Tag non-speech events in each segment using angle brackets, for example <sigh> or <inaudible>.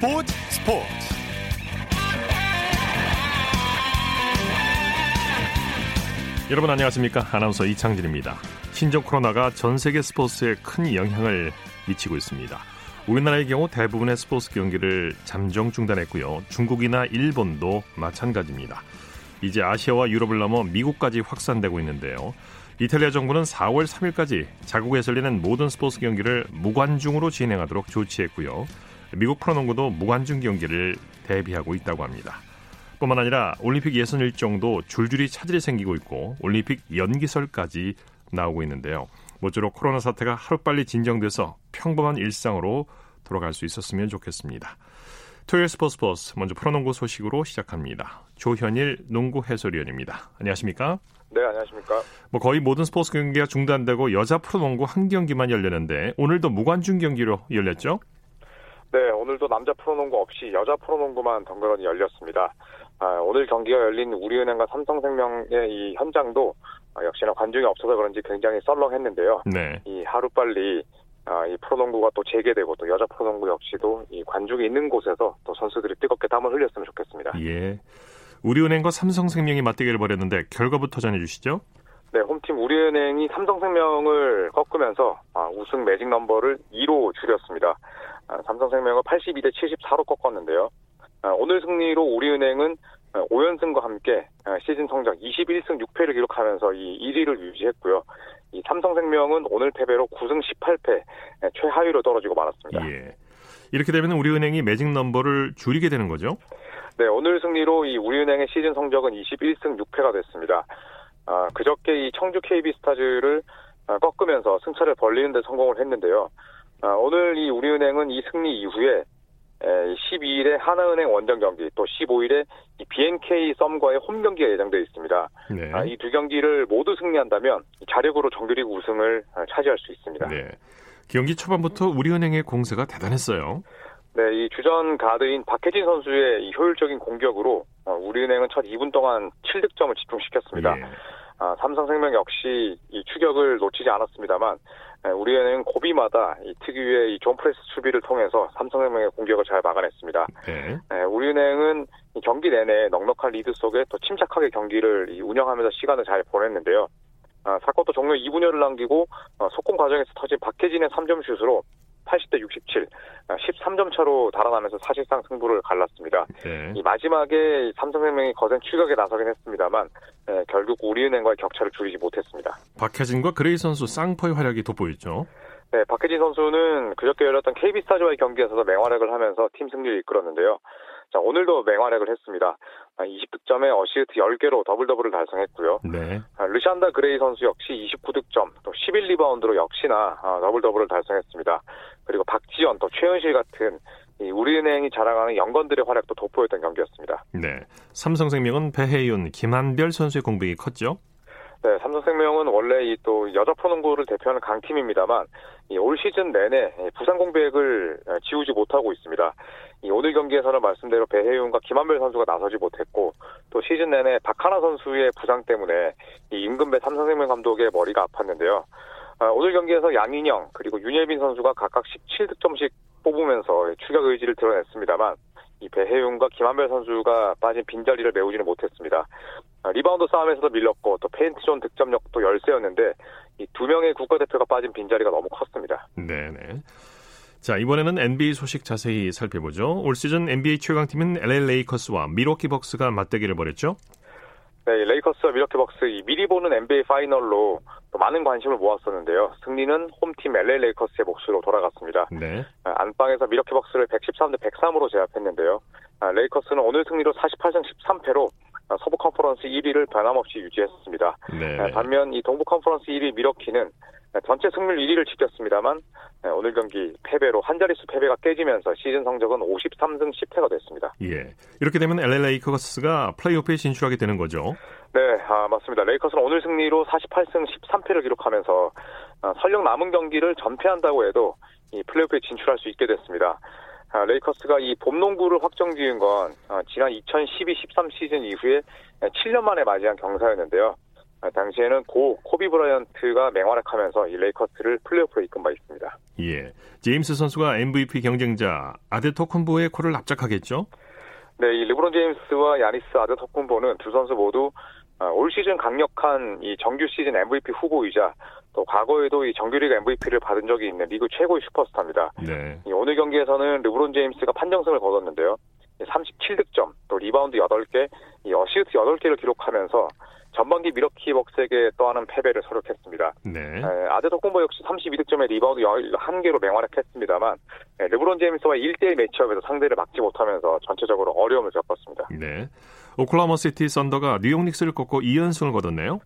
스포츠 스포츠. 여러분 안녕하십니까? 아나운서 이창진입니다. 신종 코로나가 전 세계 스포츠에 큰 영향을 미치고 있습니다. 우리나라의 경우 대부분의 스포츠 경기를 잠정 중단했고요. 중국이나 일본도 마찬가지입니다. 이제 아시아와 유럽을 넘어 미국까지 확산되고 있는데요. 이탈리아 정부는 4월 3일까지 자국에서 열리는 모든 스포츠 경기를 무관중으로 진행하도록 조치했고요. 미국 프로농구도 무관중 경기를 대비하고 있다고 합니다. 뿐만 아니라 올림픽 예선 일정도 줄줄이 차질이 생기고 있고 올림픽 연기설까지 나오고 있는데요. 모쪼록 코로나 사태가 하루빨리 진정돼서 평범한 일상으로 돌아갈 수 있었으면 좋겠습니다. 토요일 스포츠 버스 먼저 프로농구 소식으로 시작합니다. 조현일 농구 해설위원입니다. 안녕하십니까? 네, 안녕하십니까? 뭐 거의 모든 스포츠 경기가 중단되고 여자 프로농구 한 경기만 열렸는데 오늘도 무관중 경기로 열렸죠? 네, 오늘도 남자 프로농구 없이 여자 프로농구만 덩그러니 열렸습니다. 아, 오늘 경기가 열린 우리은행과 삼성생명의 이 현장도 아, 역시나 관중이 없어서 그런지 굉장히 썰렁했는데요. 네. 이 하루빨리 아, 이 프로농구가 또 재개되고 또 여자 프로농구 역시도 이 관중이 있는 곳에서 또 선수들이 뜨겁게 땀을 흘렸으면 좋겠습니다. 예. 우리은행과 삼성생명이 맞대결을 벌였는데 결과부터 전해주시죠. 네, 홈팀 우리은행이 삼성생명을 꺾으면서 아, 우승 매직 넘버를 2로 줄였습니다. 아, 삼성생명을 82대 74로 꺾었는데요. 아, 오늘 승리로 우리은행은 5연승과 함께 시즌 성적 21승 6패를 기록하면서 이 1위를 유지했고요. 이 삼성생명은 오늘 패배로 9승 18패 최하위로 떨어지고 말았습니다. 예. 이렇게 되면 우리은행이 매직 넘버를 줄이게 되는 거죠? 네, 오늘 승리로 이 우리은행의 시즌 성적은 21승 6패가 됐습니다. 아, 그저께 이 청주 KB스타즈를 아, 꺾으면서 승차를 벌리는 데 성공을 했는데요. 아, 오늘 이 우리은행은 이 승리 이후에 12일에 하나은행 원정 경기 또 15일에 BNK 썸과의 홈 경기가 예정되어 있습니다. 네. 아, 이두 경기를 모두 승리한다면 자력으로 정규리그 우승을 차지할 수 있습니다. 네. 경기 초반부터 우리은행의 공세가 대단했어요. 네, 이 주전 가드인 박혜진 선수의 이 효율적인 공격으로 어, 우리은행은 첫 2분 동안 7득점을 집중시켰습니다. 예. 아, 삼성생명 역시 이 추격을 놓치지 않았습니다만 우리은행은 고비마다 이 특유의 이 존프레스 수비를 통해서 삼성생명의 공격을 잘 막아냈습니다. 네. 우리은행은 경기 내내 넉넉한 리드 속에 또 침착하게 경기를 운영하면서 시간을 잘 보냈는데요. 아, 4쿼터 종료 2분여를 남기고 어, 속공 과정에서 터진 박혜진의 3점 슛으로 80대 67, 13점 아, 차로 달아나면서 사실상 승부를 갈랐습니다. 네. 이 마지막에 삼성생명이 거센 추격에 나서긴 했습니다만 네, 결국 우리은행과의 격차를 줄이지 못했습니다. 박혜진과 그레이 선수 쌍포의 활약이 돋보였죠. 네, 박혜진 선수는 그저께 열렸던 KB스타즈와의 경기에서도 맹활약을 하면서 팀 승리를 이끌었는데요. 자, 오늘도 맹활약을 했습니다. 20득점에 아, 어시스트 10개로 더블 더블을 달성했고요. 네. 아, 르샨다 그레이 선수 역시 29득점, 또 11리바운드로 역시나 아, 더블 더블을 달성했습니다. 그리고 박지현, 또 최은실 같은 우리은행이 자랑하는 영건들의 활약도 돋보였던 경기였습니다. 네. 삼성생명은 배혜윤, 김한별 선수의 공백이 컸죠? 네, 삼성생명은 원래 이 또 여자 프로농구를 대표하는 강팀입니다만 올 시즌 내내 부상 공백을 지우지 못하고 있습니다. 이 오늘 경기에서는 말씀대로 배혜윤과 김한별 선수가 나서지 못했고 또 시즌 내내 박하나 선수의 부상 때문에 이 임금배 삼성생명 감독의 머리가 아팠는데요. 아, 오늘 경기에서 양인영 그리고 윤예빈 선수가 각각 17득점씩 뽑으면서 추격 의지를 드러냈습니다만 이 배혜윤과 김한별 선수가 빠진 빈자리를 메우지는 못했습니다. 아, 리바운드 싸움에서도 밀렸고 또 페인트존 득점력도 열세였는데 이 두 명의 국가대표가 빠진 빈자리가 너무 컸습니다. 네네. 자 이번에는 NBA 소식 자세히 살펴보죠. 올 시즌 NBA 최강팀인 LA 레이커스와 밀워키 벅스가 맞대결을 벌였죠. 네, 레이커스와 밀워키 벅스 이 미리 보는 NBA 파이널로 많은 관심을 모았었는데요. 승리는 홈팀 LA 레이커스의 몫으로 돌아갔습니다. 네. 아, 안방에서 밀워키 벅스를 113대 103으로 제압했는데요. 아, 레이커스는 오늘 승리로 48승 13패로 아, 서부 컨퍼런스 1위를 변함없이 유지했습니다. 네. 반면 이 동부 컨퍼런스 1위 밀워키는 전체 승률 1위를 지켰습니다만 오늘 경기 패배로 한 자릿수 패배가 깨지면서 시즌 성적은 53승 10패가 됐습니다. 예. 이렇게 되면 LA 레이커스가 플레이오프에 진출하게 되는 거죠. 네, 아, 맞습니다. 레이커스는 오늘 승리로 48승 13패를 기록하면서 아, 설령 남은 경기를 전패한다고 해도 이 플레이오프에 진출할 수 있게 됐습니다. 아, 레이커스가 이 봄농구를 확정 지은 건 아, 지난 2012-13 시즌 이후에 7년 만에 맞이한 경사였는데요. 당시에는 고 코비 브라이언트가 맹활약하면서 이 레이커스를 플레이오프로 이끈 바 있습니다. 예, 제임스 선수가 MVP 경쟁자 아데토쿤보의 코를 납작하게 했죠? 네, 이 르브론 제임스와 야니스 아데토쿤보는 두 선수 모두 어, 올 시즌 강력한 이 정규 시즌 MVP 후보이자 또 과거에도 이 정규리그 MVP를 받은 적이 있는 리그 최고의 슈퍼스타입니다. 네. 오늘 경기에서는 르브론 제임스가 판정승을 거뒀는데요. 37득점, 또 리바운드 8개, 이 어시스트 8개를 기록하면서 전반기 밀워키 벅스에게 당하는 패배를 설욕했습니다. 네. 아데토쿤보 역시 32득점에 리바운드 11개로 맹활약했습니다만 르브론 제임스와 1대1 매치업에서 상대를 막지 못하면서 전체적으로 어려움을 겪었습니다. 네. 오클라호마 시티 썬더가 뉴욕 닉스를 꺾고 2연승을 거뒀네요.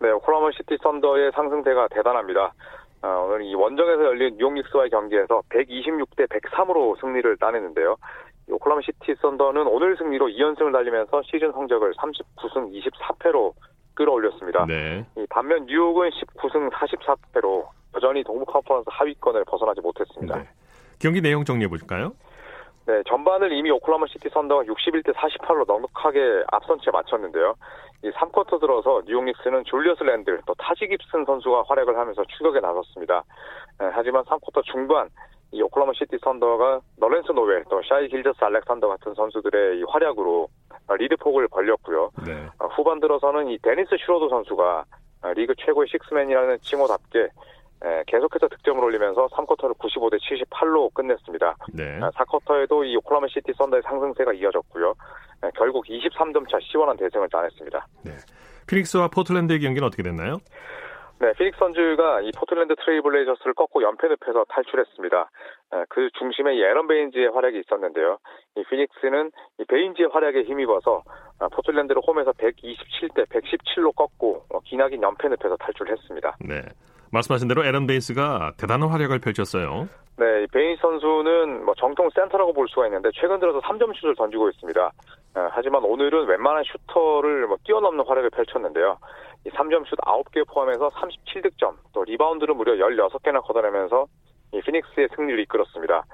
네, 오클라호마 시티 썬더의 상승세가 대단합니다. 어, 오늘 이 원정에서 열린 뉴욕 닉스와의 경기에서 126대 103으로 승리를 따냈는데요. 오클라호마 시티 썬더는 오늘 승리로 2연승을 달리면서 시즌 성적을 39승 24패로 끌어올렸습니다. 네. 반면 뉴욕은 19승 44패로 여전히 동부 컨퍼런스 하위권을 벗어나지 못했습니다. 네. 경기 내용 정리해 볼까요? 네, 전반을 이미 오클라호마 시티 썬더가 61대 48로 넉넉하게 앞선 채 마쳤는데요. 이 3쿼터 들어서 뉴욕 닉스는 줄리어스 랜들 또 타지 깁슨 선수가 활약을 하면서 추격에 나섰습니다. 네, 하지만 3쿼터 중반 이 오클라호마 시티 썬더가 너렌스 노엘 또 샤이 길저스 알렉산더 같은 선수들의 이 활약으로 리드 폭을 벌렸고요. 네. 어, 후반 들어서는 이 데니스 슈로더 선수가 리그 최고의 식스맨이라는 칭호답게 계속해서 득점을 올리면서 3쿼터를 95대 78로 끝냈습니다. 네. 4쿼터에도 이 오클라호마 시티 썬더의 상승세가 이어졌고요. 결국 23점 차 시원한 대승을 따냈습니다. 네. 피닉스와 포틀랜드의 경기는 어떻게 됐나요? 네, 피닉스 선즈가 이 포틀랜드 트레이블레이저스를 꺾고 연패 늪에서 탈출했습니다. 그 중심에 에런 베인즈의 활약이 있었는데요. 이 피닉스는 이 베인즈의 활약에 힘입어서 아, 포틀랜드를 홈에서 127대 117로 꺾고 어, 기나긴 연패 늪에서 탈출했습니다. 네. 말씀하신 대로 에런 베인스가 대단한 활약을 펼쳤어요. 네, 베인스 선수는 뭐 정통 센터라고 볼 수가 있는데 최근 들어서 3점 슛을 던지고 있습니다. 하지만 오늘은 웬만한 슈터를 뭐 뛰어넘는 활약을 펼쳤는데요. 이 3점 슛 9개 포함해서 37득점, 또 리바운드를 무려 16개나 걷어내면서 이 피닉스의 승리를 이끌었습니다.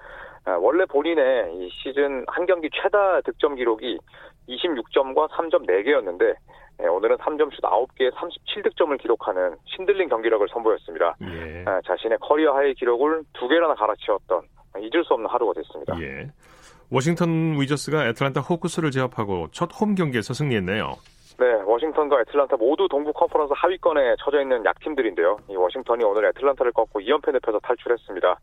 원래 본인의 이 시즌 한 경기 최다 득점 기록이 26점과 3점 4개였는데 오늘은 3점 슛 9개에 37득점을 기록하는 신들린 경기력을 선보였습니다. 예. 자신의 커리어 하이 기록을 두 개나 갈아치웠던 잊을 수 없는 하루가 됐습니다. 예. 워싱턴 위저스가 애틀란타 호크스를 제압하고 첫 홈 경기에서 승리했네요. 네, 워싱턴과 애틀란타 모두 동부 컨퍼런스 하위권에 처져 있는 약팀들인데요. 이 워싱턴이 오늘 애틀란타를 꺾고 2연패 늪에서 탈출했습니다.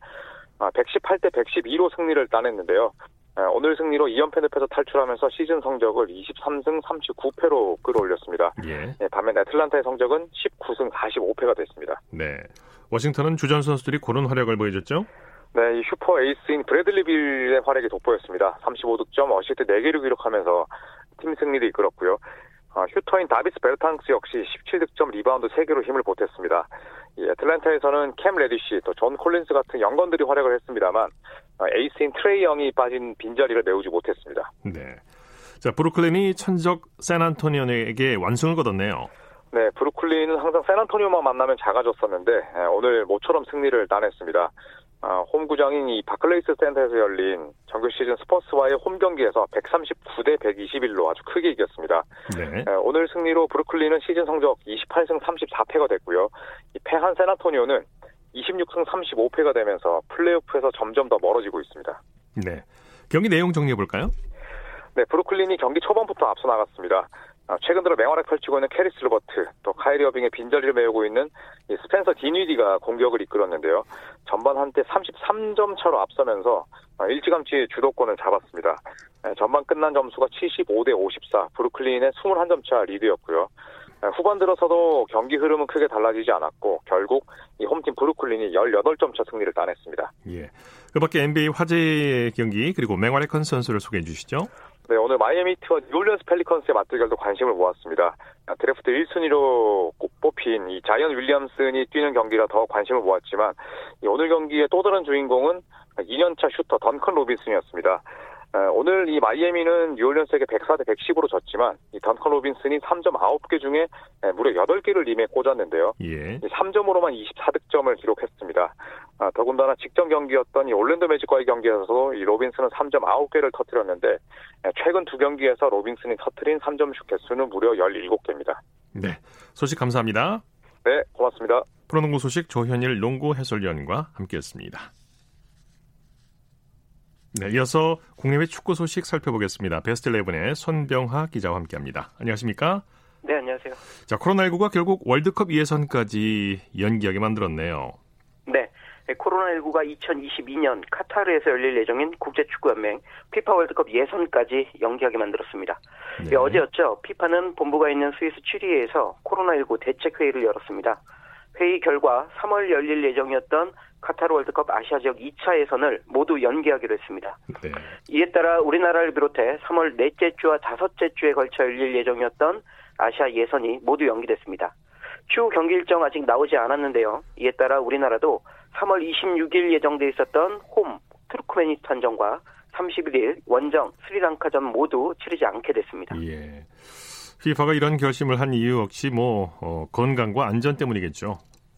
118대 아, 112로 승리를 따냈는데요. 아, 오늘 승리로 2연패 늪에서 탈출하면서 시즌 성적을 23승 39패로 끌어올렸습니다. 예. 네, 반면 애틀란타의 성적은 19승 45패가 됐습니다. 네. 워싱턴은 주전 선수들이 고른 활약을 보여줬죠? 네, 이 슈퍼 에이스인 브래들리 빌의 활약이 돋보였습니다. 35득점, 어시스트 4개를 기록하면서 팀 승리를 이끌었고요. 어, 슈터인 다비스 베르탕스 역시 17득점 리바운드 3개로 힘을 보탰습니다. 이 애틀랜타에서는 캠 레디시 또 존 콜린스 같은 영건들이 활약을 했습니다만 어, 에이스인 트레이 영이 빠진 빈자리를 메우지 못했습니다. 네. 자 브루클린이 천적 샌안토니오에게 완승을 거뒀네요. 네, 브루클린은 항상 샌안토니오만 만나면 작아졌었는데 오늘 모처럼 승리를 따냈습니다. 아, 홈구장인 이 바클레이스 센터에서 열린 정규 시즌 스퍼스와의 홈 경기에서 139대 121로 아주 크게 이겼습니다. 네. 오늘 승리로 브루클린은 시즌 성적 28승 34패가 됐고요. 이 패한 샌안토니오는 26승 35패가 되면서 플레이오프에서 점점 더 멀어지고 있습니다. 네. 경기 내용 정리해 볼까요? 네, 브루클린이 경기 초반부터 앞서 나갔습니다. 아, 최근 들어 맹활약 펼치고 있는 캐리스 르버트, 또 카이리 어빙의 빈자리를 메우고 있는 스펜서 딘위디가 공격을 이끌었는데요. 전반 한때 33점 차로 앞서면서 아, 일찌감치 주도권을 잡았습니다. 네, 전반 끝난 점수가 75대 54, 브루클린의 21점 차 리드였고요. 네, 후반 들어서도 경기 흐름은 크게 달라지지 않았고 결국 이 홈팀 브루클린이 18점 차 승리를 따냈습니다. 예. 그밖에 NBA 화제의 경기 그리고 맹활약한 선수를 소개해 주시죠. 네, 오늘 마이애미 히트와 뉴올리언스 펠리컨스의 맞대결도 관심을 모았습니다. 드래프트 1순위로 뽑힌 이 자이언 윌리엄슨이 뛰는 경기라 더 관심을 모았지만 오늘 경기의 또 다른 주인공은 2년차 슈터 던컨 로빈슨이었습니다. 오늘 이 마이애미는 뉴올리언스에게 104대 110으로 졌지만 이 던컨 로빈슨이 3점 9개 중에 무려 8개를 림에 꽂았는데요. 예. 3점으로만 24득점을 기록했습니다. 아, 더군다나 직전 경기였던 이 올랜도 매직과의 경기에서도 이 로빈슨은 3점 9개를 터뜨렸는데 최근 두 경기에서 로빈슨이 터뜨린 3점 슛 개수는 무려 17개입니다. 네, 소식 감사합니다. 네, 고맙습니다. 프로농구 소식 조현일 농구 해설위원과 함께했습니다. 네, 이어서 국내외 축구 소식 살펴보겠습니다. 베스트 11의 손병하 기자와 함께합니다. 안녕하십니까? 네, 안녕하세요. 자, 코로나19가 결국 월드컵 예선까지 연기하게 만들었네요. 네. 코로나19가 2022년 카타르에서 열릴 예정인 국제축구연맹 피파 월드컵 예선까지 연기하게 만들었습니다. 네. 어제였죠. 피파는 본부가 있는 스위스 취리에서 코로나19 대책회의를 열었습니다. 회의 결과 3월 열릴 예정이었던 카타르 월드컵 아시아 지역 2차 예선을 모두 연기하기로 했습니다. 네. 이에 따라 우리나라를 비롯해 3월 넷째 주와 다섯째 주에 걸쳐 열릴 예정이었던 아시아 예선이 모두 연기됐습니다. 추후 경기 일정 아직 나오지 않았는데요. 이에 따라 우리나라도 3월 26일 예정돼 있었던 홈 투르크메니스탄전과 31일 원정 스리랑카전 모두 치르지 않게 됐습니다. 예. 피파가 이런 결심을 한 이유 역시 뭐 어, 건강과 안전 때문이겠죠.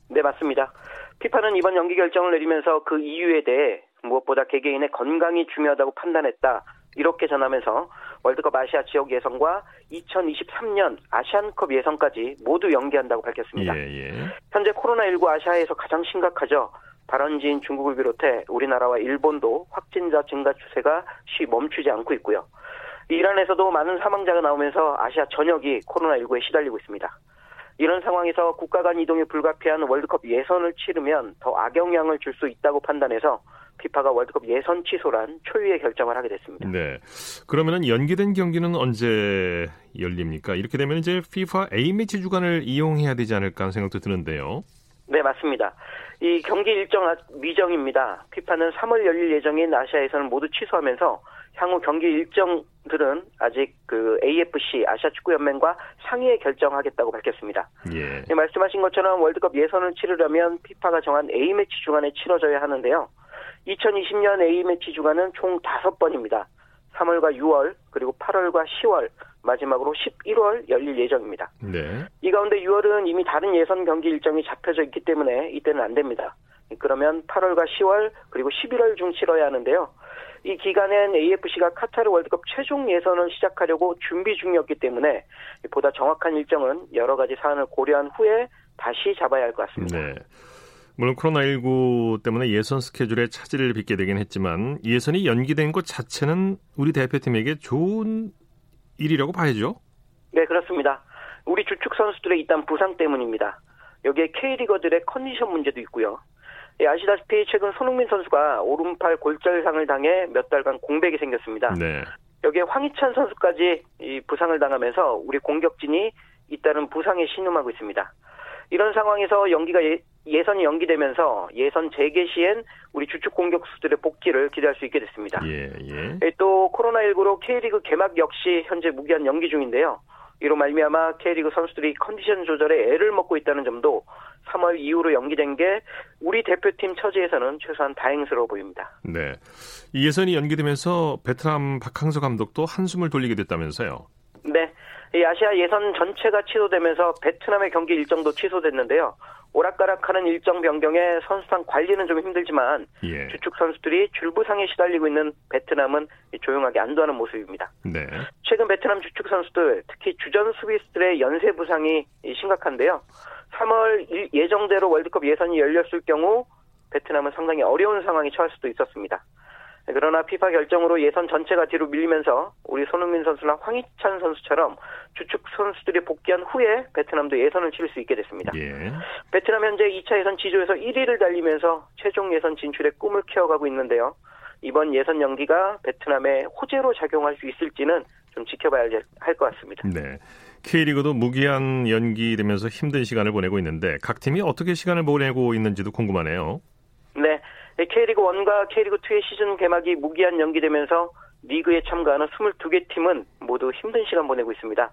네, 맞습니다. 피파는 이번 연기 결정을 내리면서 그 이유에 대해 무엇보다 개개인의 건강이 중요하다고 판단했다. 이렇게 전하면서 월드컵 아시아 지역 예선과 2023년 아시안컵 예선까지 모두 연기한다고 밝혔습니다. 예, 예. 현재 코로나19 아시아에서 가장 심각하죠. 발원지인 중국을 비롯해 우리나라와 일본도 확진자 증가 추세가 쉬 멈추지 않고 있고요. 이란에서도 많은 사망자가 나오면서 아시아 전역이 코로나19에 시달리고 있습니다. 이런 상황에서 국가 간 이동이 불가피한 월드컵 예선을 치르면 더 악영향을 줄 수 있다고 판단해서 피파가 월드컵 예선 취소란 초유의 결정을 하게 됐습니다. 네. 그러면은 연기된 경기는 언제 열립니까? 이렇게 되면 이제 피파 A 매치 주간을 이용해야 되지 않을까 하는 생각도 드는데요. 네, 맞습니다. 이 경기 일정 미정입니다. 피파는 3월 열릴 예정인 아시아 예선을 모두 취소하면서 향후 경기 일정 들은 아직 그 AFC 아시아 축구 연맹과 상의해 결정하겠다고 밝혔습니다. 예. 네, 말씀하신 것처럼 월드컵 예선을 치르려면 피파가 정한 A 매치 주간에 치러져야 하는데요. 2020년 A매치 주간은 총 5번입니다. 3월과 6월, 그리고 8월과 10월, 마지막으로 11월 열릴 예정입니다. 네. 이 가운데 6월은 이미 다른 예선 경기 일정이 잡혀져 있기 때문에 이때는 안 됩니다. 그러면 8월과 10월, 그리고 11월 중 치러야 하는데요. 이 기간엔 AFC가 카타르 월드컵 최종 예선을 시작하려고 준비 중이었기 때문에 보다 정확한 일정은 여러 가지 사안을 고려한 후에 다시 잡아야 할 것 같습니다. 네. 물론 코로나19 때문에 예선 스케줄에 차질을 빚게 되긴 했지만 예선이 연기된 것 자체는 우리 대표팀에게 좋은 일이라고 봐야죠. 네, 그렇습니다. 우리 주축 선수들의 일단 부상 때문입니다. 여기에 K리거들의 컨디션 문제도 있고요. 예, 아시다시피 최근 손흥민 선수가 오른팔 골절상을 당해 몇 달간 공백이 생겼습니다. 네. 여기에 황희찬 선수까지 이 부상을 당하면서 우리 공격진이 잇따른 부상에 신음하고 있습니다. 이런 상황에서 연기가 예, 선이 연기되면서 예선 재개 시엔 우리 주축 공격수들의 복귀를 기대할 수 있게 됐습니다. 예, 예. 예 또 코로나19로 K리그 개막 역시 현재 무기한 연기 중인데요. 이로 말미암아 K리그 선수들이 컨디션 조절에 애를 먹고 있다는 점도 3월 이후로 연기된 게 우리 대표팀 처지에서는 최소한 다행스러워 보입니다. 네. 이 예선이 연기되면서 베트남 박항서 감독도 한숨을 돌리게 됐다면서요. 네. 이 아시아 예선 전체가 취소되면서 베트남의 경기 일정도 취소됐는데요. 오락가락하는 일정 변경에 선수단 관리는 좀 힘들지만 예. 주축 선수들이 줄부상에 시달리고 있는 베트남은 조용하게 안도하는 모습입니다. 네. 최근 베트남 주축 선수들 특히 주전 수비수들의 연쇄 부상이 심각한데요. 3월 예정대로 월드컵 예선이 열렸을 경우 베트남은 상당히 어려운 상황이 처할 수도 있었습니다. 그러나 피파 결정으로 예선 전체가 뒤로 밀리면서 우리 손흥민 선수나 황희찬 선수처럼 주축 선수들이 복귀한 후에 베트남도 예선을 치를 수 있게 됐습니다. 예. 베트남 현재 2차 예선 지조에서 1위를 달리면서 최종 예선 진출의 꿈을 키워가고 있는데요. 이번 예선 연기가 베트남의 호재로 작용할 수 있을지는 좀 지켜봐야 할 것 같습니다. 네. K리그도 무기한 연기되면서 힘든 시간을 보내고 있는데 각 팀이 어떻게 시간을 보내고 있는지도 궁금하네요. 네. K리그 1과 K리그 2의 시즌 개막이 무기한 연기되면서 리그에 참가하는 22개 팀은 모두 힘든 시간 보내고 있습니다.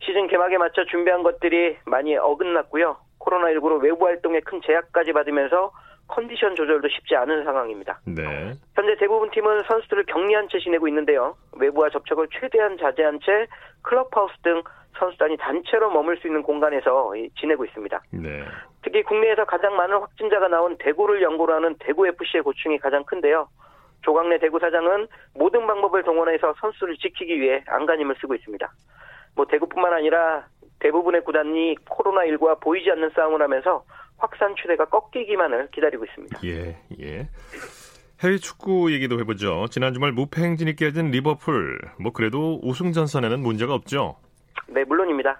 시즌 개막에 맞춰 준비한 것들이 많이 어긋났고요. 코로나19로 외부 활동에 큰 제약까지 받으면서 컨디션 조절도 쉽지 않은 상황입니다. 네. 현재 대부분 팀은 선수들을 격리한 채 지내고 있는데요. 외부와 접촉을 최대한 자제한 채 클럽하우스 등 선수단이 단체로 머물 수 있는 공간에서 지내고 있습니다. 네. 특히 국내에서 가장 많은 확진자가 나온 대구를 연고로 하는 대구 FC의 고충이 가장 큰데요. 조광래 대구 사장은 모든 방법을 동원해서 선수를 지키기 위해 안간힘을 쓰고 있습니다. 뭐 대구뿐만 아니라 대부분의 구단이 코로나19와 보이지 않는 싸움을 하면서 확산 추세가 꺾이기만을 기다리고 있습니다. 예, 예. 해외 축구 얘기도 해보죠. 지난 주말 무패 행진이 깨진 리버풀. 뭐 그래도 우승 전선에는 문제가 없죠. 네, 물론입니다.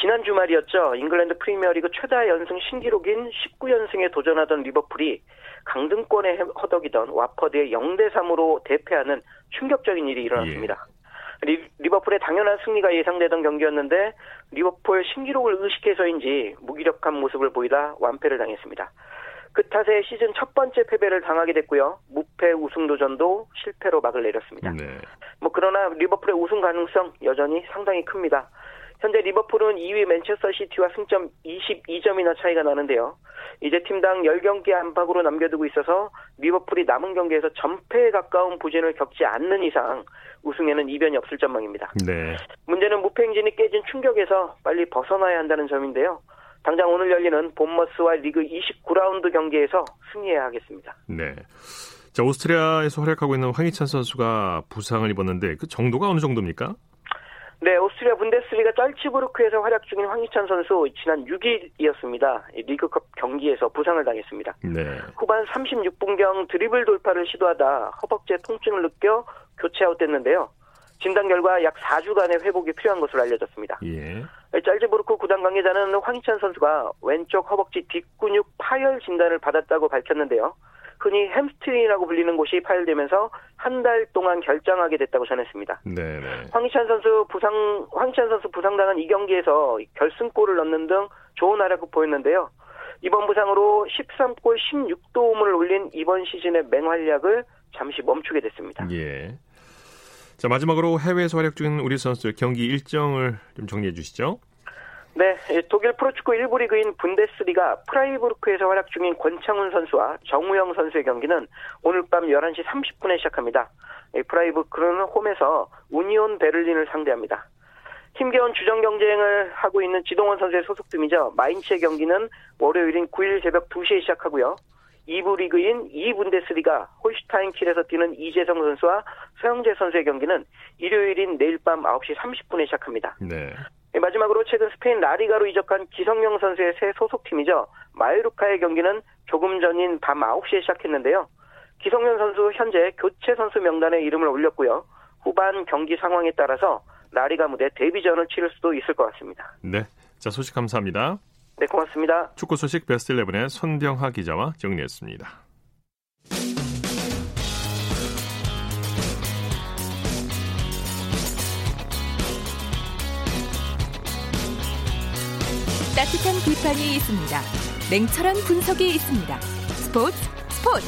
지난 주말이었죠. 잉글랜드 프리미어리그 최다 연승 신기록인 19연승에 도전하던 리버풀이 강등권에 허덕이던 왓포드에 0대 3으로 대패하는 충격적인 일이 일어났습니다. 예. 리버풀의 당연한 승리가 예상되던 경기였는데 리버풀 신기록을 의식해서인지 무기력한 모습을 보이다 완패를 당했습니다. 그 탓에 시즌 첫 번째 패배를 당하게 됐고요. 무패 우승 도전도 실패로 막을 내렸습니다. 네. 뭐 그러나 리버풀의 우승 가능성 여전히 상당히 큽니다. 현재 리버풀은 2위 맨체스터 시티와 승점 22점이나 차이가 나는데요. 이제 팀당 10경기 안팎으로 남겨두고 있어서 리버풀이 남은 경기에서 전패에 가까운 부진을 겪지 않는 이상 우승에는 이변이 없을 전망입니다. 네. 문제는 무패 행진이 깨진 충격에서 빨리 벗어나야 한다는 점인데요. 당장 오늘 열리는 본머스와 리그 29라운드 경기에서 승리해야 하겠습니다. 네. 자, 오스트리아에서 활약하고 있는 황희찬 선수가 부상을 입었는데 그 정도가 어느 정도입니까? 네, 오스트리아 분데스리가 짤치부르크에서 활약 중인 황희찬 선수 지난 6일이었습니다. 리그컵 경기에서 부상을 당했습니다. 네. 후반 36분경 드리블 돌파를 시도하다 허벅지에 통증을 느껴 교체 아웃됐는데요. 진단 결과 약 4주간의 회복이 필요한 것으로 알려졌습니다. 예. 짤즈부르크 구단 관계자는 황희찬 선수가 왼쪽 허벅지 뒷근육 파열 진단을 받았다고 밝혔는데요. 흔히 햄스트링이라고 불리는 곳이 파열되면서 한 달 동안 결장하게 됐다고 전했습니다. 네네. 네. 황희찬 선수 부상 황희찬 선수 부상당한 이 경기에서 결승골을 넣는 등 좋은 활약을 보였는데요. 이번 부상으로 13골 16도움을 올린 이번 시즌의 맹활약을 잠시 멈추게 됐습니다. 예. 자 마지막으로 해외에서 활약 중인 우리 선수들 경기 일정을 좀 정리해 주시죠. 네, 독일 프로축구 1부 리그인 분데스리가 프라이부르크에서 활약 중인 권창훈 선수와 정우영 선수의 경기는 오늘 밤 11시 30분에 시작합니다. 프라이부르크는 홈에서 우니온 베를린을 상대합니다. 힘겨운 주전 경쟁을 하고 있는 지동원 선수의 소속팀이죠. 마인츠의 경기는 월요일인 9일 새벽 2시에 시작하고요. 2부 리그인 2분데스리가 홀슈타인 킬에서 뛰는 이재성 선수와 서영재 선수의 경기는 일요일인 내일 밤 9시 30분에 시작합니다. 네. 네, 마지막으로 최근 스페인 라리가로 이적한 기성용 선수의 새 소속팀이죠. 마요르카의 경기는 조금 전인 밤 9시에 시작했는데요. 기성용 선수 현재 교체 선수 명단에 이름을 올렸고요. 후반 경기 상황에 따라서 라리가 무대 데뷔전을 치를 수도 있을 것 같습니다. 네. 자, 소식 감사합니다. 네, 고맙습니다. 축구 소식 베스트 11의 손병하 기자와 정리했습니다. 따뜻한 비판이 있습니다. 냉철한 분석이 있습니다. 스포츠 스포츠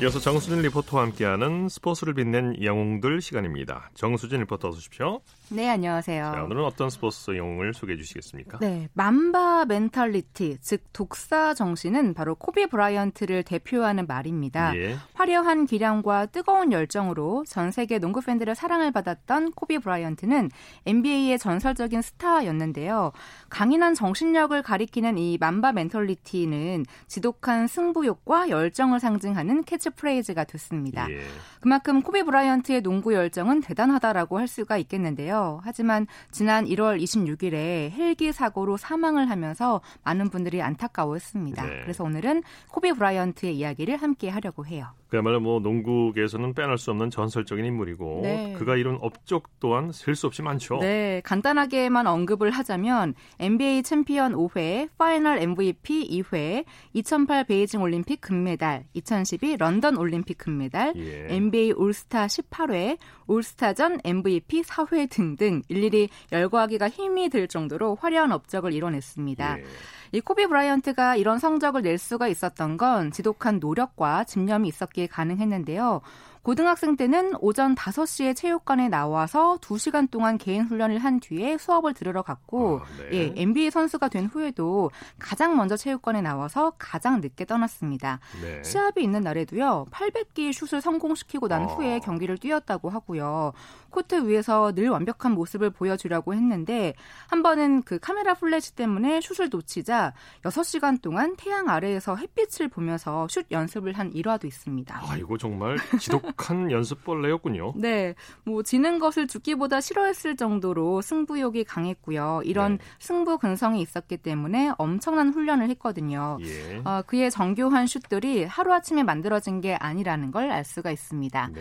이어서 정수진 리포터와 함께하는 스포츠를 빛낸 영웅들 시간입니다. 정수진 리포터 어서 오십시오. 네, 안녕하세요. 자, 오늘은 어떤 스포츠 영웅을 소개해 주시겠습니까? 네, Mamba Mentality, 즉 독사 정신은 바로 코비 브라이언트를 대표하는 말입니다. 예. 화려한 기량과 뜨거운 열정으로 전 세계 농구 팬들의 사랑을 받았던 코비 브라이언트는 NBA의 전설적인 스타였는데요. 강인한 정신력을 가리키는 이 Mamba Mentality는 지독한 승부욕과 열정을 상징하는 캐치 캐치프레이즈가 됐습니다. 예. 그만큼 코비 브라이언트의 농구 열정은 대단하다라고 할 수가 있겠는데요. 하지만 지난 1월 26일에 헬기 사고로 사망을 하면서 많은 분들이 안타까워했습니다. 네. 그래서 오늘은 코비 브라이언트의 이야기를 함께 하려고 해요. 그야말로 뭐 농구계에서는 빼놓을 수 없는 전설적인 인물이고 네. 그가 이룬 업적 또한 셀 수 없이 많죠. 네, 간단하게만 언급을 하자면 NBA 챔피언 5회, 파이널 MVP 2회, 2008 베이징 올림픽 금메달, 2012 런던 올림픽 금메달, 예. NBA 올스타 18회, 올스타전 MVP 4회 등등 일일이 열거하기가 힘이 들 정도로 화려한 업적을 이뤄냈습니다. 예. 이 코비 브라이언트가 이런 성적을 낼 수가 있었던 건 지독한 노력과 집념이 있었기에 가능했는데요. 고등학생 때는 오전 5시에 체육관에 나와서 2시간 동안 개인 훈련을 한 뒤에 수업을 들으러 갔고 아, 네. 예, NBA 선수가 된 후에도 가장 먼저 체육관에 나와서 가장 늦게 떠났습니다. 네. 시합이 있는 날에도요. 800개의 슛을 성공시키고 난 아. 후에 경기를 뛰었다고 하고요. 코트 위에서 늘 완벽한 모습을 보여주려고 했는데 한 번은 그 카메라 플래시 때문에 슛을 놓치자 6시간 동안 태양 아래에서 햇빛을 보면서 슛 연습을 한 일화도 있습니다. 아, 이거 정말 지독 완벽한 연습벌레였군요. 네, 뭐 지는 것을 죽기보다 싫어했을 정도로 승부욕이 강했고요. 이런 네. 승부 근성이 있었기 때문에 엄청난 훈련을 했거든요. 예. 어, 그의 정교한 슛들이 하루아침에 만들어진 게 아니라는 걸 알 수가 있습니다. 네.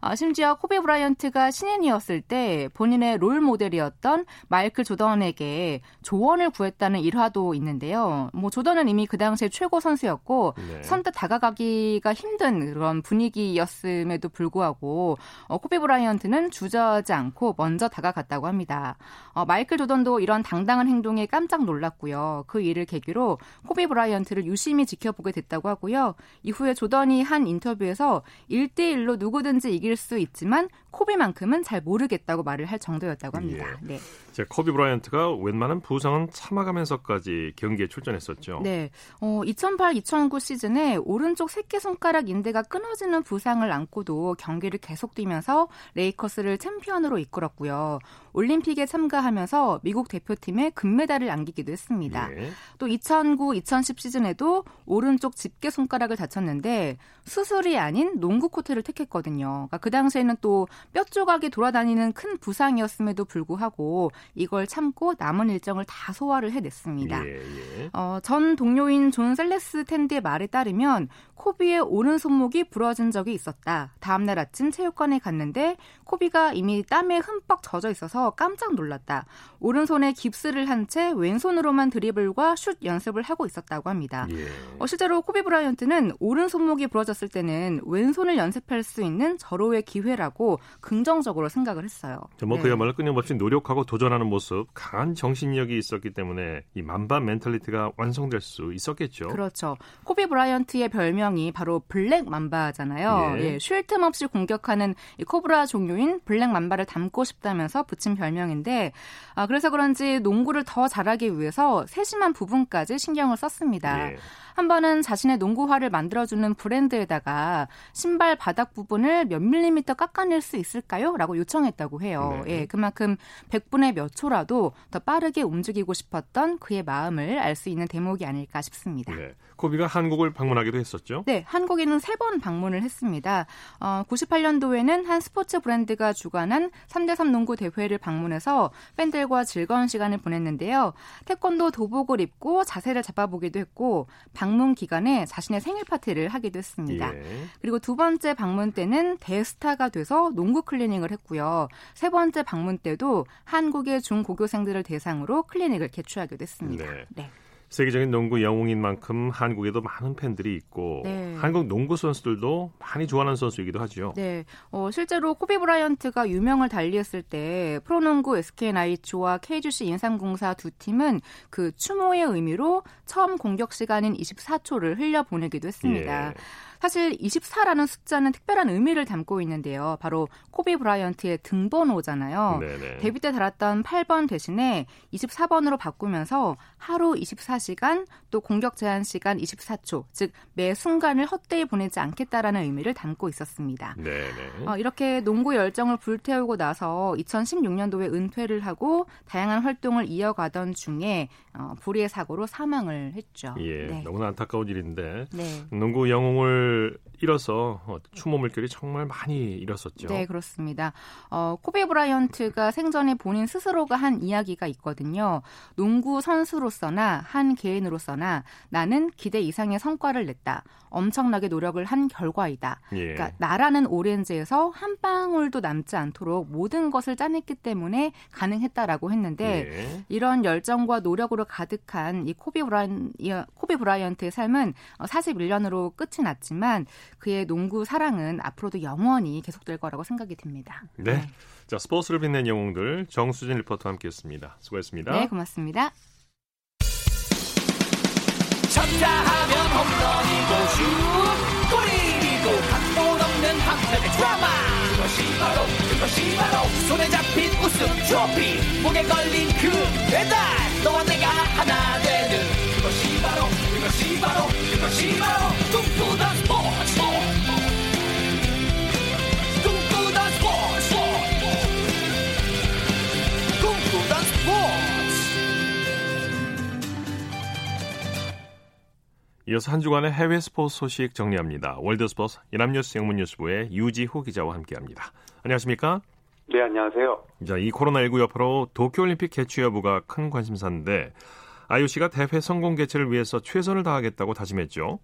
어, 심지어 코비 브라이언트가 신인이었을 때 본인의 롤 모델이었던 마이클 조던에게 조언을 구했다는 일화도 있는데요. 뭐 조던은 이미 그 당시에 최고 선수였고 네. 선뜻 다가가기가 힘든 그런 분위기였음 에도 불구하고 어, 코비 브라이언트는 주저하지 않고 먼저 다가갔다고 합니다. 어, 마이클 조던도 이런 당당한 행동에 깜짝 놀랐고요. 그 일을 계기로 코비 브라이언트를 유심히 지켜보게 됐다고 하고요. 이후에 조던이 한 인터뷰에서 1대1로 누구든지 이길 수 있지만 코비만큼은 잘 모르겠다고 말을 할 정도였다고 합니다. 예. 네. 자, 코비 브라이언트가 웬만한 부상은 참아가면서까지 경기에 출전했었죠. 네. 어, 2008-2009 시즌에 오른쪽 새끼손가락 인대가 끊어지는 부상을 안고도 경기를 계속 뛰면서 레이커스를 챔피언으로 이끌었고요. 올림픽에 참가하면서 미국 대표팀에 금메달을 안기기도 했습니다. 예. 또 2009-2010 시즌에도 오른쪽 집게 손가락을 다쳤는데 수술이 아닌 농구 코트를 택했거든요. 그러니까 그 당시에는 또 뼈 조각이 돌아다니는 큰 부상이었음에도 불구하고 이걸 참고 남은 일정을 다 소화를 해냈습니다. 예, 예. 어, 전 동료인 존 셀레스탠드의 말에 따르면 코비의 오른 손목이 부러진 적이 있었다. 다음날 아침 체육관에 갔는데 코비가 이미 땀에 흠뻑 젖어 있어서 깜짝 놀랐다. 오른손에 깁스를 한 채 왼손으로만 드리블과 슛 연습을 하고 있었다고 합니다. 예. 어, 실제로 코비 브라이언트는 오른 손목이 부러졌을 때는 왼손을 연습할 수 있는 절호의 기회라고 긍정적으로 생각을 했어요. 뭐 네. 그야말로 끊임없이 노력하고 도전하는 모습, 강한 정신력이 있었기 때문에 이 Mamba Mentality가 완성될 수 있었겠죠. 그렇죠. 코비 브라이언트의 별명이 바로 Black Mamba잖아요. 예. 예, 쉴 틈 없이 공격하는 이 코브라 종류인 Black Mamba를 닮고 싶다면서 붙인 별명인데 아, 그래서 그런지 농구를 더 잘하기 위해서 세심한 부분까지 신경을 썼습니다. 예. 한 번은 자신의 농구화를 만들어주는 브랜드에다가 신발 바닥 부분을 몇 밀리미터 깎아낼 수 있을까요? 라고 요청했다고 해요. 네. 예, 그만큼 100분의 몇 초라도 더 빠르게 움직이고 싶었던 그의 마음을 알 수 있는 대목이 아닐까 싶습니다. 네. 코비가 한국을 방문하기도 했었죠? 네, 한국에는 세 번 방문을 했습니다. 어, 98년도에는 한 스포츠 브랜드가 주관한 3대3 농구 대회를 방문해서 팬들과 즐거운 시간을 보냈는데요. 태권도 도복을 입고 자세를 잡아보기도 했고 방문 기간에 자신의 생일 파티를 하기도 했습니다. 예. 그리고 두 번째 방문 때는 대스타가 돼서 농구 클리닉을 했고요. 세 번째 방문 때도 한국의 중고교생들을 대상으로 클리닉을 개최하기도 했습니다. 네. 네. 세계적인 농구 영웅인 만큼 한국에도 많은 팬들이 있고 네. 한국 농구 선수들도 많이 좋아하는 선수이기도 하죠. 네, 어, 실제로 코비 브라이언트가 유명을 달리했을 때 프로농구 SK 나이츠와 KGC 인삼공사 두 팀은 그 추모의 의미로 처음 공격 시간인 24초를 흘려 보내기도 했습니다. 예. 사실 24라는 숫자는 특별한 의미를 담고 있는데요. 바로 코비 브라이언트의 등번호잖아요. 네네. 데뷔 때 달았던 8번 대신에 24번으로 바꾸면서 하루 24시간 또 공격 제한 시간 24초, 즉 매 순간을 헛되이 보내지 않겠다라는 의미를 담고 있었습니다. 어, 이렇게 농구 열정을 불태우고 나서 2016년도에 은퇴를 하고 다양한 활동을 이어가던 중에 어, 불의의 사고로 사망을 했죠. 예, 네. 너무나 안타까운 일인데 네. 농구 영웅을 잃어서 어, 추모 물결이 정말 많이 잃었었죠. 네, 그렇습니다. 어, 코비 브라이언트가 생전에 본인 스스로가 한 이야기가 있거든요. 농구 선수로서나 한 개인으로서나 나는 기대 이상의 성과를 냈다. 엄청나게 노력을 한 결과이다. 예. 그러니까 나라는 오렌지에서 한 방울도 남지 않도록 모든 것을 짜냈기 때문에 가능했다라고 했는데 예. 이런 열정과 노력으로 가득한 이 코비 브라이언 코비 브라이언트의 삶은 41년으로 어, 끝이 났지만 그의 농구 사랑은 앞으로도 영원히 계속될 거라고 생각이 듭니다. 네. 네. 자, 스포츠를 빛낸 영웅들 정수진 리포터와 함께했습니다. 수고했습니다. 네, 고맙습니다. 쳤다 하면 홈런이고 슛 골이고 각본 없는 한편의 드라마 그것이 바로 그것이 바로 손에 잡힌 우승 트로피 목에 걸린 그 배달 너와 내가 하나 되는 그것이 바로 그것이 바로 그것이 바로 꿈꾸던 이어서 한 주간의 해외 스포츠 소식 정리합니다. 월드스포츠 연합뉴스 영문뉴스부의 유지호 기자와 함께합니다. 안녕하십니까? 네, 안녕하세요. 자, 이 코로나19 여파로 도쿄올림픽 개최 여부가 큰 관심사인데 IOC가 대회 성공 개최를 위해서 최선을 다하겠다고 다짐했죠.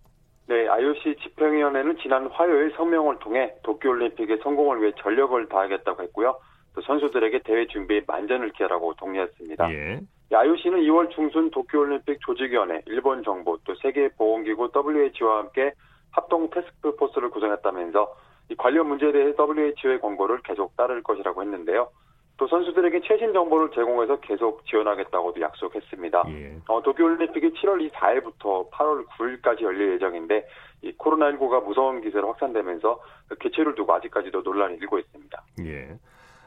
네, IOC 집행위원회는 지난 화요일 성명을 통해 도쿄올림픽의 성공을 위해 전력을 다하겠다고 했고요. 또 선수들에게 대회 준비에 만전을 기하라고 독려했습니다. 예. IOC는 2월 중순 도쿄올림픽 조직위원회, 일본 정부, 또 세계보건기구 WHO와 함께 합동 테스크포스를 구성했다면서 이 관련 문제에 대해 WHO의 권고를 계속 따를 것이라고 했는데요. 또 선수들에게 최신 정보를 제공해서 계속 지원하겠다고도 약속했습니다. 예. 어, 도쿄올림픽이 7월 24일부터 8월 9일까지 열릴 예정인데 이 코로나19가 무서운 기세로 확산되면서 개최를 두고 아직까지도 논란이 일고 있습니다. 예.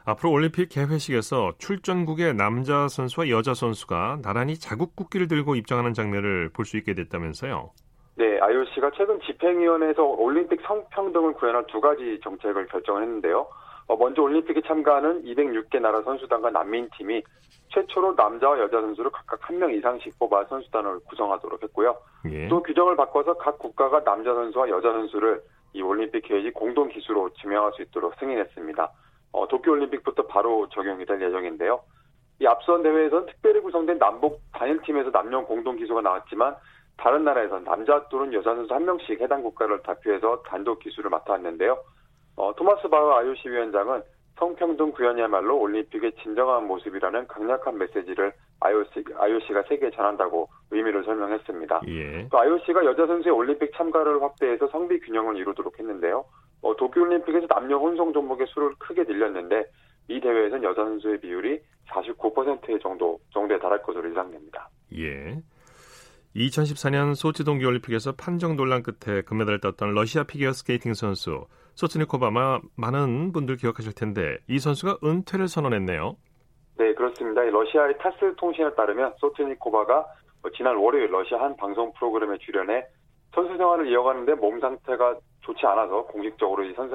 앞으로 올림픽 개회식에서 출전국의 남자 선수와 여자 선수가 나란히 자국 국기를 들고 입장하는 장면을 볼 수 있게 됐다면서요? 네, IOC가 최근 집행위원회에서 올림픽 성평등을 구현할 두 가지 정책을 결정을 했는데요. 어, 먼저 올림픽에 참가하는 206개 나라 선수단과 난민팀이 최초로 남자와 여자 선수를 각각 한 명 이상씩 뽑아 선수단을 구성하도록 했고요. 예. 또 규정을 바꿔서 각 국가가 남자 선수와 여자 선수를 이 올림픽 계획이 공동 기수로 지명할 수 있도록 승인했습니다. 어, 도쿄올림픽부터 바로 적용이 될 예정인데요. 이 앞선 대회에서는 특별히 구성된 남북 단일팀에서 남녀 공동 기수가 나왔지만 다른 나라에서는 남자 또는 여자 선수 한 명씩 해당 국가를 대표해서 단독 기수를 맡아왔는데요. 어, 토마스 바흐 IOC 위원장은 성평등 구현이야말로 올림픽의 진정한 모습이라는 강력한 메시지를 IOC, IOC가 세계에 전한다고 의미를 설명했습니다. 예. 또 IOC가 여자 선수의 올림픽 참가를 확대해서 성비 균형을 이루도록 했는데요. 어, 도쿄올림픽에서 남녀 혼성 종목의 수를 크게 늘렸는데 이 대회에서는 여자 선수의 비율이 49% 정도 정도에 달할 것으로 예상됩니다. 예. 2014년 소치 동계올림픽에서 판정 논란 끝에 금메달을 땄던 러시아 피겨 스케이팅 선수 소트니코바 많은 분들 기억하실 텐데 이 선수가 은퇴를 선언했네요. 네, 그렇습니다. 러시아의 타스 통신에 따르면 소트니코바가 지난 월요일 러시아 한 방송 프로그램에 출연해 선수 생활을 이어가는데 몸 상태가 좋지 않아서 공식적으로 이 선수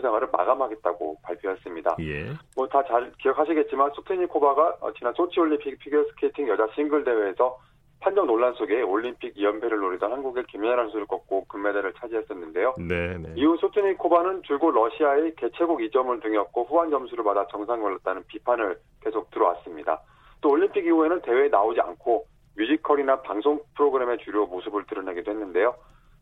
생활을, 마감하겠다고 발표했습니다. 예. 뭐 다 잘 기억하시겠지만 소트니코바가 지난 소치 올림픽 피겨 스케이팅 여자 싱글 대회에서 판정 논란 속에 올림픽 2연패를 노리던 한국의 김연아 선수를 꺾고 금메달을 차지했었는데요. 네, 네. 이후 소트니코바는 줄곧 러시아의 개최국 이점을 등였고 후한 점수를 받아 정상 걸렸다는 비판을 계속 들어왔습니다. 또 올림픽 이후에는 대회에 나오지 않고 뮤지컬이나 방송 프로그램에 주로 모습을 드러내기도 했는데요.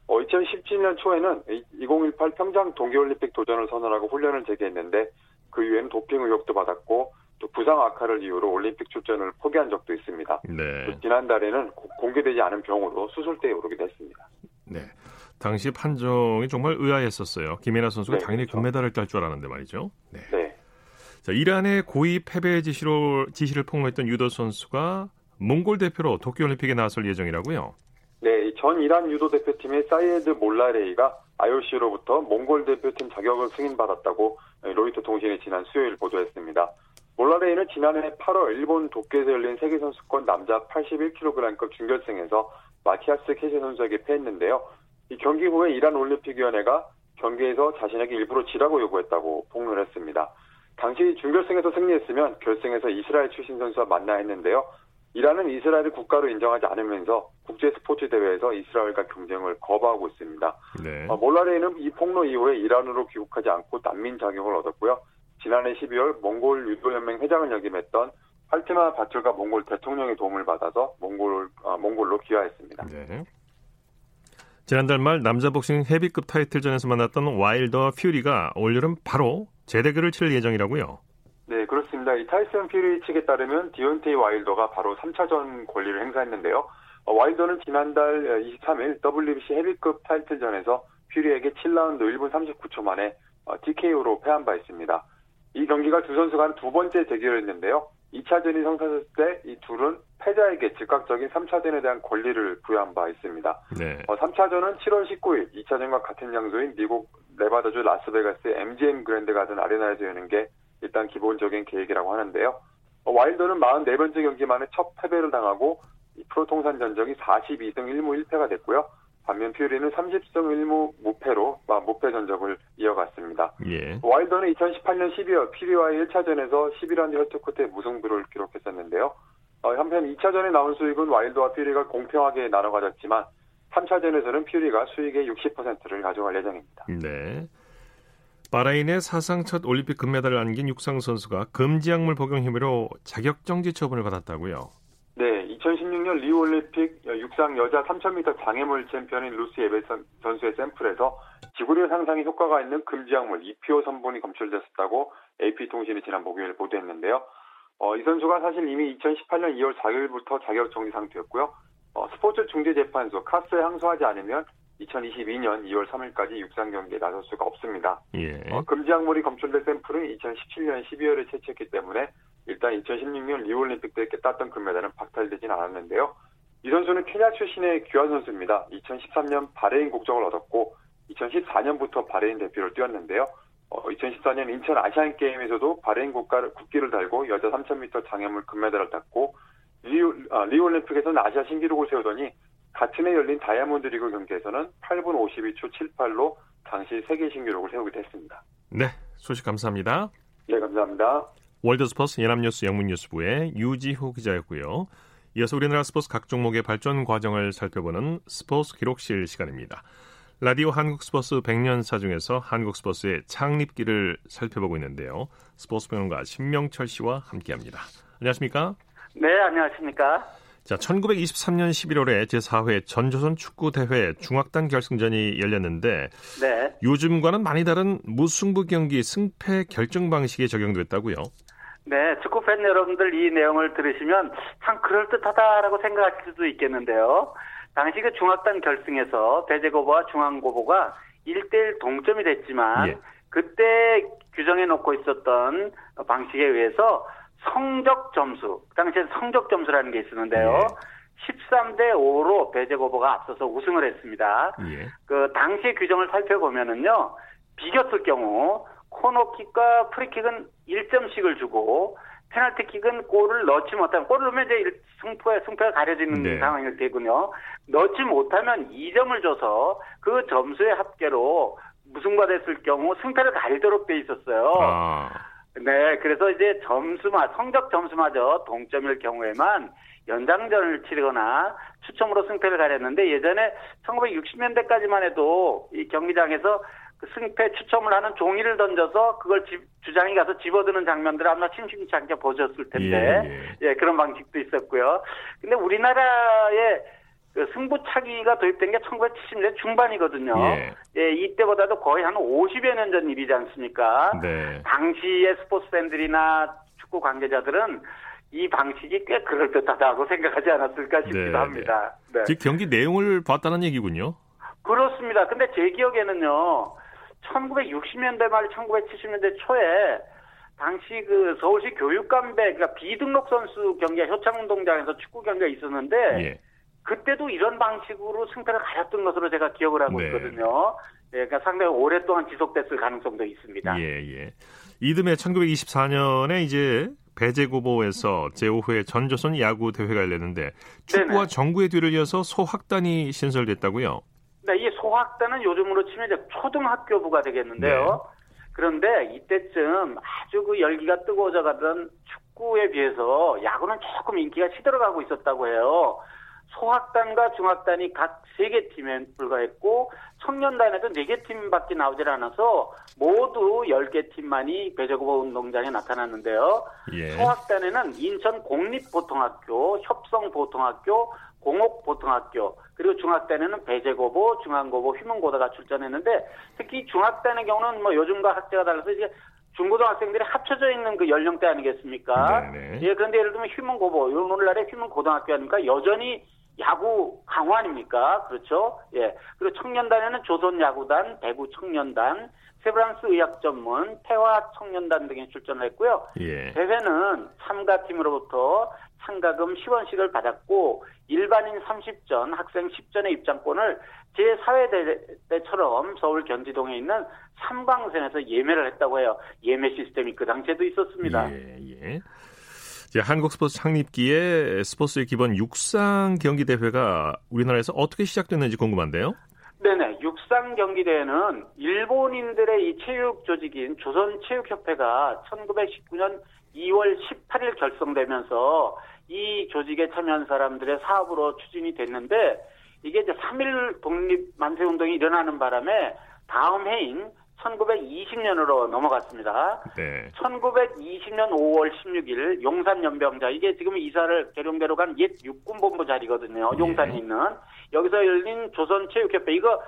어, 2017년 초에는 2018 평창 동계올림픽 도전을 선언하고 훈련을 재개했는데 그 이후에는 도핑 의혹도 받았고 또 부상 악화를 이유로 올림픽 출전을 포기한 적도 있습니다. 네. 지난달에는 공개되지 않은 병으로 수술대에 오르기도 했습니다. 네. 당시 판정이 정말 의아했었어요. 김연아 선수가 네, 당연히 그렇죠. 금메달을 딸 줄 알았는데 말이죠. 네. 네. 자, 이란의 고위 패배 지시로 지시를 폭로했던 유도 선수가 몽골 대표로 도쿄올림픽에 나설 예정이라고요. 네, 전 이란 유도 대표팀의 사이에드 몰라레이가 IOC로부터 몽골 대표팀 자격을 승인받았다고 로이터 통신이 지난 수요일 보도했습니다. 몰라레이는 지난해 8월 일본 도쿄에서 열린 세계선수권 남자 81kg급 준결승에서 마티아스 케세 선수에게 패했는데요. 이 경기 후에 이란 올림픽위원회가 경기에서 자신에게 일부러 지라고 요구했다고 폭로했습니다. 당시 준결승에서 승리했으면 결승에서 이스라엘 출신 선수와 만나야 했는데요. 이란은 이스라엘을 국가로 인정하지 않으면서 국제 스포츠 대회에서 이스라엘과 경쟁을 거부하고 있습니다. 네. 어, 몰라레이는 이 폭로 이후에 이란으로 귀국하지 않고 난민 자격을 얻었고요. 지난해 12월 몽골 유도연맹 회장을 역임했던 칼트마 바툴가 몽골 대통령의 도움을 받아서 몽골 어, 몽골로 귀화했습니다. 네. 지난달 말 남자 복싱 헤비급 타이틀전에서 만났던 와일더 퓨리가 올여름 바로 재대결을 치를 예정이라고요. 네, 그렇습니다. 이 타이슨 퓨리 측에 따르면 디온테이 와일더가 바로 3차전 권리를 행사했는데요. 어, 와일더는 지난달 23일 WBC 헤비급 타이틀전에서 퓨리에게 7라운드 1분 39초 만에 어, TKO로 패한 바 있습니다. 이 경기가 두 선수가 한두 번째 대결이었는데요. 2차전이 성사됐을 때 이 둘은 패자에게 즉각적인 3차전에 대한 권리를 부여한 바 있습니다. 네. 어, 3차전은 7월 19일 2차전과 같은 장소인 미국 네바다주 라스베가스의 MGM 그랜드 가든 아레나에서 여는 게 일단 기본적인 계획이라고 하는데요. 어, 와일드는 44번째 경기만에 첫 패배를 당하고 프로 통산 전적이 42승 1무 1패가 됐고요. 반면 퓨리는 30승 1무 무패로 무패 전적을 이어갔습니다. 예. 와일더는 2018년 12월 퓨리와의 1차전에서 11라운드 혈투 끝에 무승부를 기록했었는데요. 어, 한편 2차전에 나온 수익은 와일드와 퓨리가 공평하게 나눠 가졌지만 3차전에서는 퓨리가 수익의 60%를 가져갈 예정입니다. 네. 바라인의 사상 첫 올림픽 금메달을 안긴 육상 선수가 금지 약물 복용 혐의로 자격 정지 처분을 받았다고요. 네, 2016년 리우 올림픽 육상 여자 3000m 장애물 챔피언인 루시 에베 선수의 샘플에서 지구력 상상에 효과가 있는 금지 약물 EPO 성분이 검출됐었다고 AP통신이 지난 목요일 보도했는데요. 어, 이 선수가 사실 이미 2018년 2월 4일부터 자격 정지 상태였고요. 어, 스포츠 중재재판소 카스에 항소하지 않으면 2022년 2월 3일까지 육상 경기에 나설 수가 없습니다. 예. 어, 금지 약물이 검출된 샘플은 2017년 12월에 채취했기 때문에 일단 2016년 리우올림픽 때 땄던 금메달은 박탈되진 않았는데요. 이 선수는 케냐 출신의 귀화 선수입니다. 2013년 바레인 국적을 얻었고 2014년부터 바레인 대표를 뛰었는데요. 어, 2014년 인천 아시안 게임에서도 바레인 국가를 국기를 달고 여자 3000m 장애물 금메달을 땄고 아, 리우올림픽에서는 아시아 신기록을 세우더니 같은 해 열린 다이아몬드 리그 경기에서는 8분 52초 78로 당시 세계 신기록을 세우기도 했습니다. 네, 소식 감사합니다. 네, 감사합니다. 월드스포츠 연합뉴스 영문뉴스부의 유지호 기자였고요. 이어서 우리나라 스포츠 각 종목의 발전 과정을 살펴보는 스포츠 기록실 시간입니다. 라디오 한국 스포츠 100년사 중에서 한국 스포츠의 창립기를 살펴보고 있는데요. 스포츠 평론가 신명철 씨와 함께합니다. 안녕하십니까? 네, 안녕하십니까? 자, 1923년 11월에 제4회 전조선 축구 대회 중학단 결승전이 열렸는데 네. 요즘과는 많이 다른 무승부 경기 승패 결정 방식이 적용됐다고요. 네, 축구 팬 여러분들 이 내용을 들으시면 참 그럴듯하다라고 생각할 수도 있겠는데요. 당시 그 중학단 결승에서 대제고보와 중앙고보가 1대1 동점이 됐지만 예. 그때 규정해 놓고 있었던 방식에 의해서 성적 점수, 그 당시에 성적 점수라는 게 있었는데요. 예. 13대 5로 배제고보가 앞서서 우승을 했습니다. 예. 그 당시 규정을 살펴보면은요, 비겼을 경우 코너킥과 프리킥은 1점씩을 주고 페널티킥은 골을 넣지 못하면 골을 넣으면 이제 승부에 승패가 가려지는 네. 상황이 되군요. 넣지 못하면 2점을 줘서 그 점수의 합계로 무승부가 됐을 경우 승패를 가리도록 돼 있었어요. 아. 네, 그래서 이제 점수마, 성적 점수마저 동점일 경우에만 연장전을 치르거나 추첨으로 승패를 가렸는데 예전에 1960년대까지만 해도 이 경기장에서 그 승패 추첨을 하는 종이를 던져서 그걸 집, 주장이 가서 집어드는 장면들을 아마 심심치 않게 보셨을 텐데 예, 예. 예, 그런 방식도 있었고요. 근데 우리나라의 그 승부차기가 도입된 게 1970년대 중반이거든요. 예. 예. 이때보다도 거의 한 50여 년 전 일이지 않습니까? 네. 당시의 스포츠 팬들이나 축구 관계자들은 이 방식이 꽤 그럴듯하다고 <laughs> 생각하지 않았을까 싶기도 네, 네. 합니다. 네. 즉 경기 내용을 봤다는 얘기군요. 그렇습니다. 근데 제 기억에는요. 1960년대 말 1970년대 초에 당시 그 서울시 교육감배 그러니까 비등록 선수 경기가 효창운동장에서 축구 경기가 있었는데 예. 그때도 이런 방식으로 승패를 가렸던 것으로 제가 기억을 하고 네. 있거든요. 예, 그러니까 상당히 오랫동안 지속됐을 가능성도 있습니다. 예, 예. 이듬해 1924년에 이제 배제고보에서 제5회 전조선 야구 대회가 열렸는데 축구와 네네. 정구의 뒤를 이어서 소학단이 신설됐다고요? 네, 이 소학단은 요즘으로 치면 이제 초등학교부가 되겠는데요. 네. 그런데 이때쯤 아주 그 열기가 뜨거워져 가던 축구에 비해서 야구는 조금 인기가 시들어가고 있었다고 해요. 소학단과 중학단이 각 3개 팀에 불과했고 청년단에도 4개 팀밖에 나오질 않아서 모두 10개 팀만이 배저고보 운동장에 나타났는데요. 예. 소학단에는 인천 공립보통학교, 협성보통학교, 공옥보통학교 그리고 중학단에는 배제고보, 중앙고보, 휘문고다가 출전했는데 특히 중학단의 경우는 뭐 요즘과 학제가 달라서 이제 중고등학생들이 합쳐져 있는 그 연령대 아니겠습니까? 네네. 예, 그런데 예를 들면 휘문고보, 오늘날의 휘문고등학교 아닙니까? 여전히 야구 강화 아닙니까? 그렇죠? 예. 그리고 청년단에는 조선야구단, 대구 청년단, 세브란스 의학 전문, 태화 청년단 등이 출전을 했고요. 예. 대회는 참가팀으로부터 참가금 10원씩을 받았고 일반인 30전, 학생 10전의 입장권을 제4회 때처럼 서울 견지동에 있는 삼광선에서 예매를 했다고 해요. 예매 시스템이 그 당시에도 있었습니다. 예, 예. 한국 스포츠 창립기에 스포츠의 기본 육상 경기 대회가 우리나라에서 어떻게 시작됐는지 궁금한데요. 네네. 육상 경기 대회는 일본인들의 이 체육 조직인 조선체육협회가 1919년 2월 18일 결성되면서 이 조직에 참여한 사람들의 사업으로 추진이 됐는데 이게 이제 3일 독립 만세 운동이 일어나는 바람에 다음 해인 1920년으로 넘어갔습니다. 네. 1920년 5월 16일 용산 연병자 이게 지금 이사를 계룡대로 간 옛 육군본부 자리거든요. 예. 용산에 있는 여기서 열린 조선체육협회 이거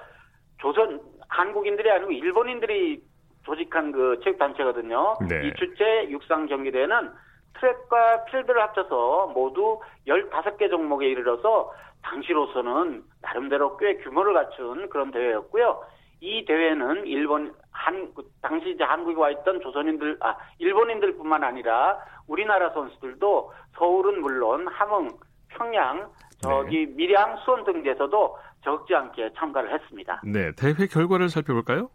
조선 한국인들이 아니고 일본인들이 조직한 그 체육단체거든요. 네. 이 주체 육상 경기대회는 트랙과 필드를 합쳐서 모두 15개 종목에 이르러서 당시로서는 나름대로 꽤 규모를 갖춘 그런 대회였고요. 이 대회는 일본 한그 당시 이제 한국에 와 있던 조선인들 아 일본인들뿐만 아니라 우리나라 선수들도 서울은 물론 함흥, 평양, 저기 네. 밀양, 수원 등지에서도 적지 않게 참가를 했습니다. 네, 대회 결과를 살펴볼까요?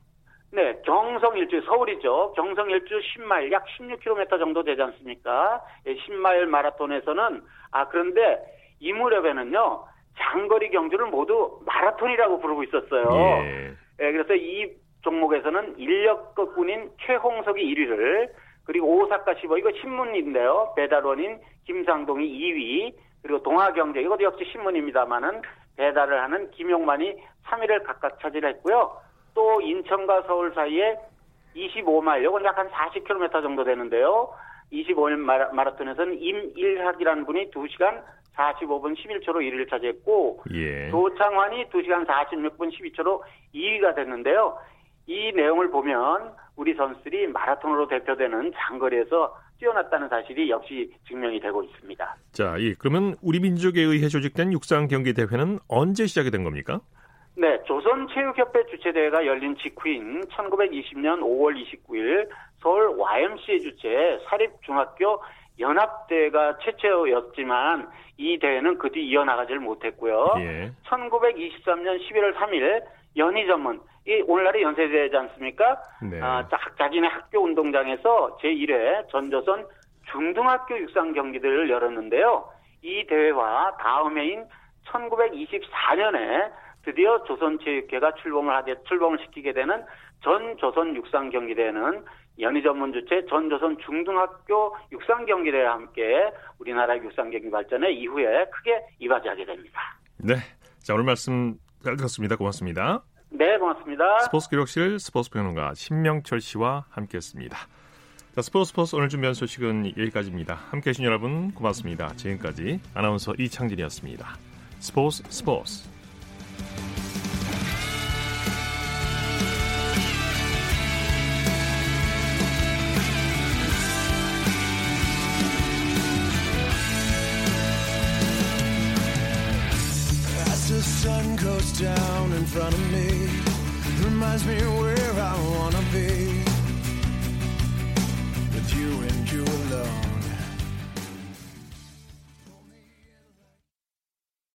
네, 경성 일주 서울이죠. 경성 일주 10마일 약 16km 정도 되지 않습니까? 10마일 예, 마라톤에서는 아 그런데 이 무렵에는요 장거리 경주를 모두 마라톤이라고 부르고 있었어요. 예. 예, 그래서 이 종목에서는 인력거꾼인 최홍석이 1위를 그리고 오사카 시버 이거 신문인데요. 배달원인 김상동이 2위 그리고 동아경제 이것도 역시 신문입니다만은 배달을 하는 김용만이 3위를 각각 차지했고요. 또 인천과 서울 사이에 25마일 이건 약 한 40km 정도 되는데요. 25일 마라톤에서는 임일학이라는 분이 2시간 45분 11초로 1위를 차지했고 예. 조창환이 2시간 46분 12초로 2위가 됐는데요. 이 내용을 보면 우리 선수들이 마라톤으로 대표되는 장거리에서 뛰어났다는 사실이 역시 증명이 되고 있습니다. 자, 예, 그러면 우리 민족에 의해 조직된 육상 경기 대회는 언제 시작이 된 겁니까? 네, 조선체육협회 주최대회가 열린 직후인 1920년 5월 29일 서울 YMCA 주최 사립중학교 연합대회가 최초였지만 이 대회는 그 뒤 이어나가지를 못했고요. 예. 1923년 11월 3일 연희 전문 이 오늘날의 연세대회지 않습니까? 네. 아, 자기네 학교 운동장에서 제1회 전조선 중등학교 육상 경기들을 열었는데요. 이 대회와 다음 해인 1924년에 드디어 조선체육회가 출범을 하게 출범을 시키게 되는 전 조선 육상 경기대회는 연희 전문 주최 전조선 중등학교 육상 경기대회와 함께 우리나라 육상 경기 발전에 이후에 크게 이바지하게 됩니다. 네. 자, 오늘 말씀 잘 들었습니다. 고맙습니다. 네, 고맙습니다. 스포츠 기록실 스포츠 평론가 신명철 씨와 함께했습니다. 자, 스포츠 스포츠 오늘 준비한 소식은 여기까지입니다. 함께해 주신 여러분 고맙습니다. 지금까지 아나운서 이창진이었습니다. 스포츠 스포츠 front of me. Reminds me where